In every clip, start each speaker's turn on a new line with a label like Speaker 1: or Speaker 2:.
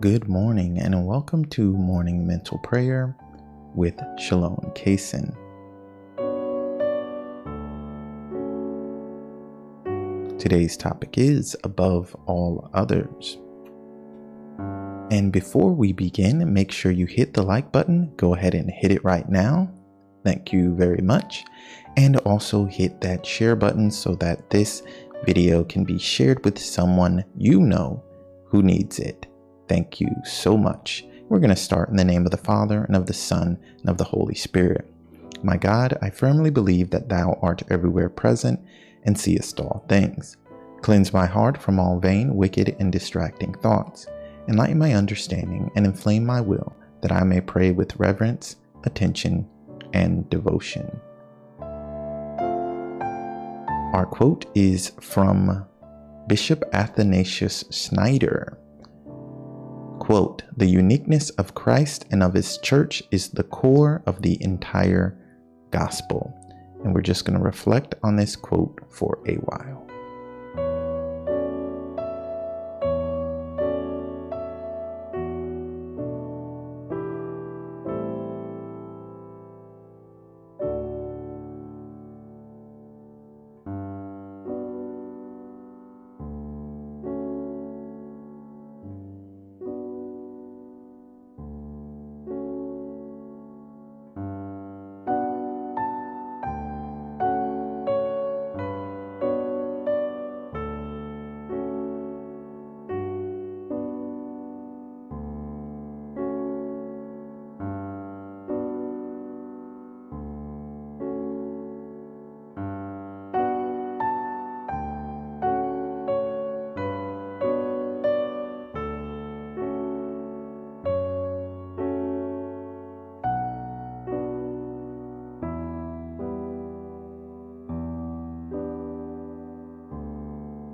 Speaker 1: Good morning, and welcome to Morning Mental Prayer with Shalom Kaysen. Today's topic is above all others. And before we begin, make sure you hit the like button. Go ahead and hit it right now. Thank you very much. And also hit that share button so that this video can be shared with someone you know who needs it. Thank you so much. We're going to start in the name of the Father, and of the Son, and of the Holy Spirit. My God, I firmly believe that Thou art everywhere present and seest all things. Cleanse my heart from all vain, wicked, and distracting thoughts. Enlighten my understanding and inflame my will, that I may pray with reverence, attention, and devotion. Our quote is from Bishop Athanasius Schneider. Quote, the uniqueness of Christ and of his church is the core of the entire gospel. And we're just going to reflect on this quote for a while.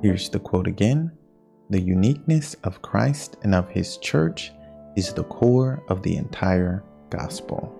Speaker 1: Here's the quote again The uniqueness of Christ and of his church is the core of the entire gospel.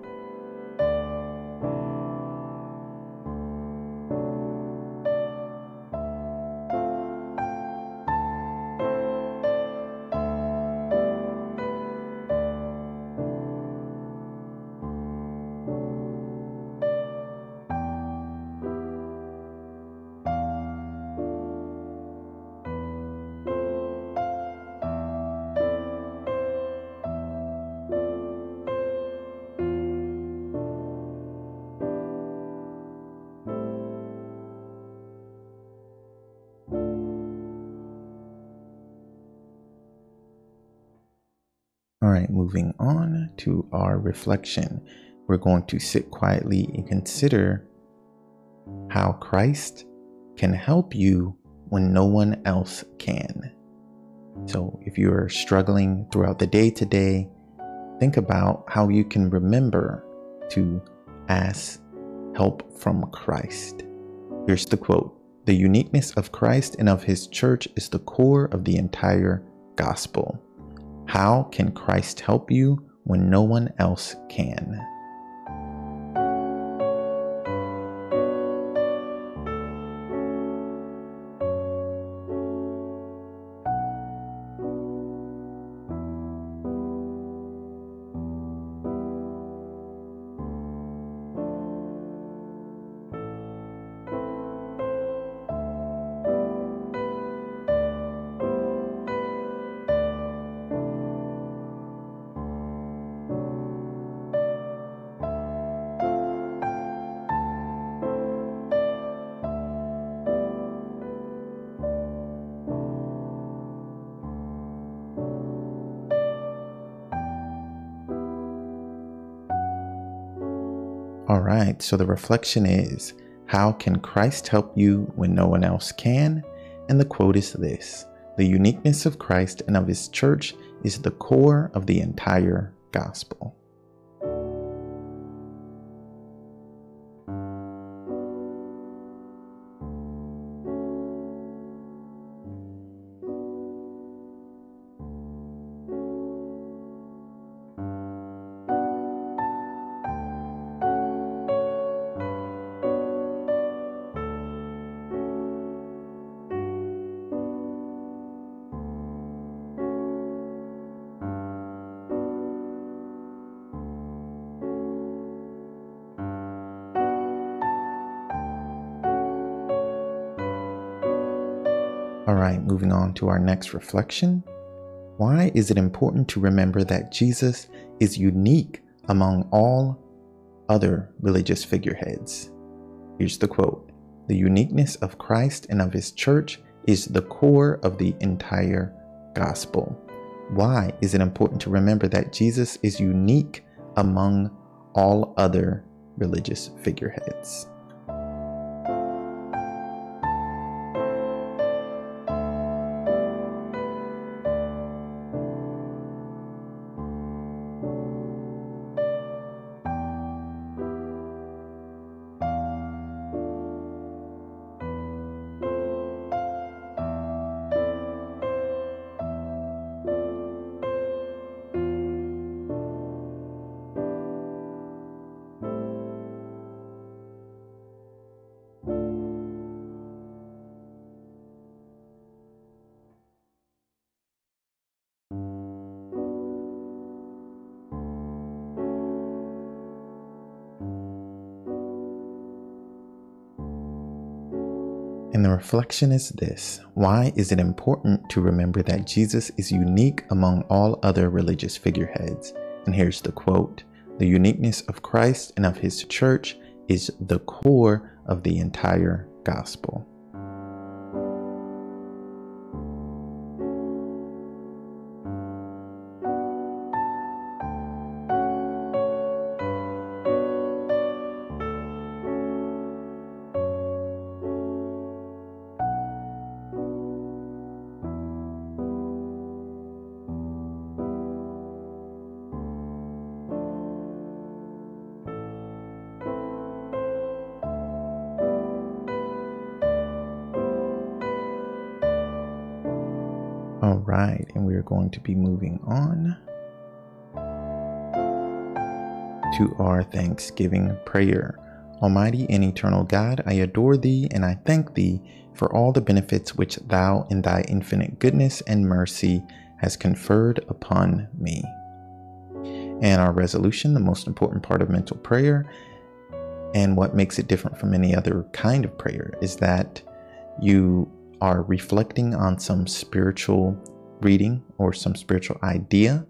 Speaker 1: All right, moving on to our reflection. We're going to sit quietly and consider how Christ can help you when no one else can. So, if you're struggling throughout the day today, think about how you can remember to ask help from Christ. Here's the quote The uniqueness of Christ and of his church is the core of the entire gospel. How can Christ help you when no one else can? Right, so the reflection is How can Christ help you when no one else can? And the quote is this The uniqueness of Christ and of his church is the core of the entire gospel. Right, moving on to our next reflection. Why is it important to remember that Jesus is unique among all other religious figureheads? Here's the quote The uniqueness of Christ and of his church is the core of the entire gospel. Why is it important to remember that Jesus is unique among all other religious figureheads? And the reflection is this Why is it important to remember that Jesus is unique among all other religious figureheads? And here's the quote The uniqueness of Christ and of his church is the core of the entire gospel. Right, and we are going to be moving on to our Thanksgiving prayer. Almighty and eternal God, I adore thee and I thank thee for all the benefits which thou in thy infinite goodness and mercy has conferred upon me. And our resolution, the most important part of mental prayer, and what makes it different from any other kind of prayer, is that you are reflecting on some spiritual reading or some spiritual idea,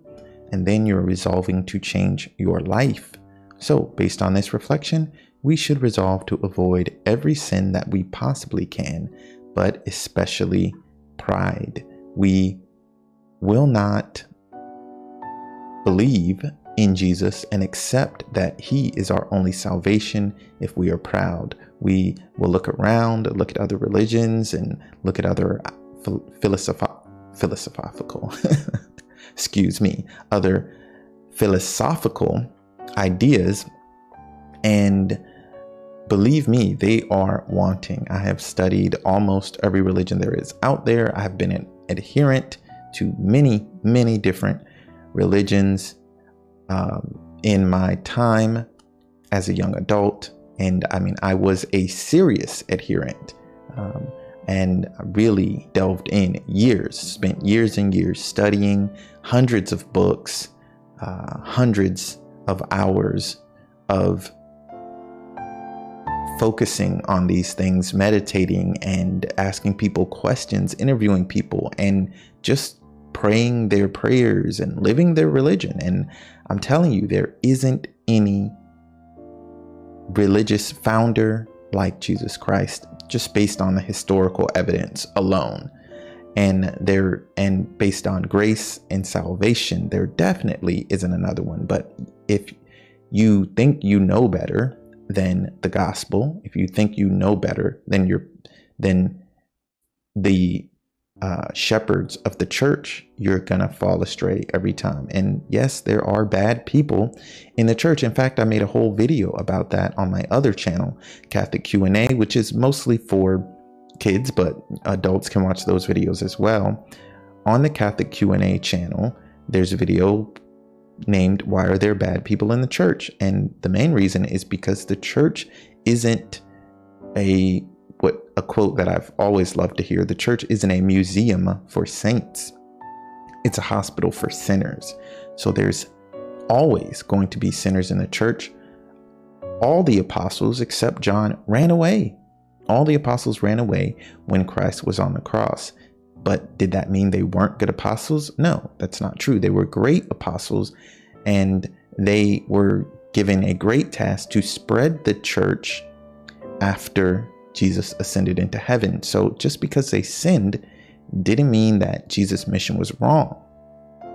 Speaker 1: and then you're resolving to change your life. So, based on this reflection, we should resolve to avoid every sin that we possibly can, but especially pride. We will not believe in Jesus and accept that He is our only salvation if we are proud. We will look around, look at other religions, and look at other philosoph- philosophical, excuse me, other philosophical ideas. And believe me, they are wanting. I have studied almost every religion there is out there. I have been an adherent to many, many different religions um, in my time as a young adult. And I mean, I was a serious adherent um, and really delved in years, spent years and years studying hundreds of books, uh, hundreds of hours of focusing on these things, meditating and asking people questions, interviewing people, and just praying their prayers and living their religion. And I'm telling you, there isn't any religious founder like Jesus Christ, just based on the historical evidence alone. And there, and based on grace and salvation, there definitely isn't another one. But if you think you know better than the gospel, if you think you know better than your, than the uh, shepherds of the church, you're gonna fall astray every time. And yes, there are bad people in the church. In fact, I made a whole video about that on my other channel, Catholic Q&A, which is mostly for kids, but adults can watch those videos as well. On the Catholic Q&A channel, there's a video named "Why Are There Bad People in the Church?" And the main reason is because the church isn't a what a quote that I've always loved to hear the church isn't a museum for saints, it's a hospital for sinners. So there's always going to be sinners in the church. All the apostles, except John, ran away. All the apostles ran away when Christ was on the cross. but did that mean they weren't good apostles? No, that's not true. They were great apostles and they were given a great task to spread the church after Jesus ascended into heaven. So just because they sinned didn't mean that Jesus' mission was wrong.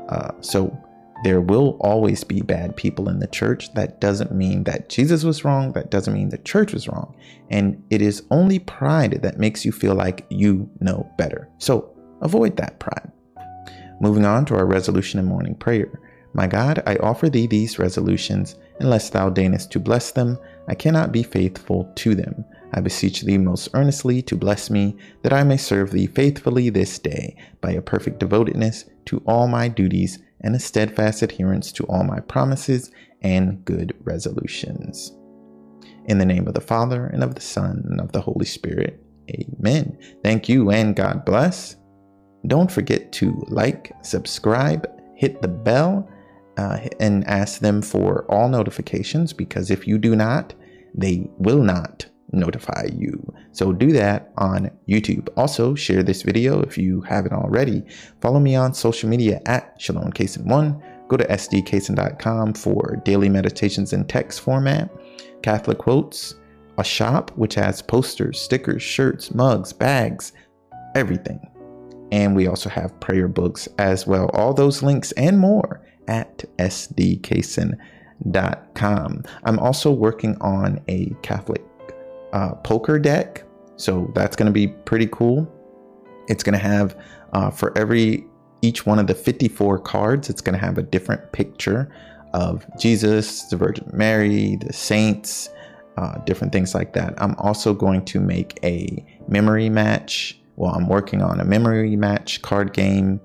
Speaker 1: Uh, so there will always be bad people in the church. That doesn't mean that Jesus was wrong. That doesn't mean the church was wrong. And it is only pride that makes you feel like you know better. So avoid that pride. Moving on to our resolution and morning prayer. My God, I offer thee these resolutions, unless thou deignest to bless them, I cannot be faithful to them. I beseech thee most earnestly to bless me, that I may serve thee faithfully this day, by a perfect devotedness to all my duties and a steadfast adherence to all my promises and good resolutions. In the name of the Father, and of the Son, and of the Holy Spirit. Amen. Thank you, and God bless. Don't forget to like, subscribe, hit the bell, uh, and ask them for all notifications because if you do not, they will not notify you. So do that on YouTube. Also, share this video if you haven't already. Follow me on social media at Shalom Kaysen1. Go to sdkaysen.com for daily meditations in text format, Catholic quotes, a shop which has posters, stickers, shirts, mugs, bags, everything. And we also have prayer books as well. All those links and more at sdkaysen.com. I'm also working on a Catholic uh, poker deck. So that's going to be pretty cool. It's going to have uh, for every each one of the 54 cards, it's going to have a different picture of Jesus, the Virgin Mary, the saints, uh, different things like that. I'm also going to make a memory match. Well, I'm working on a memory match card game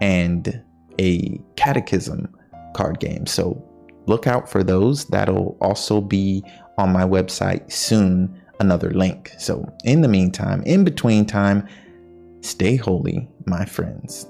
Speaker 1: and a catechism card game. So look out for those. That'll also be on my website soon another link. So, in the meantime, in between time, stay holy, my friends.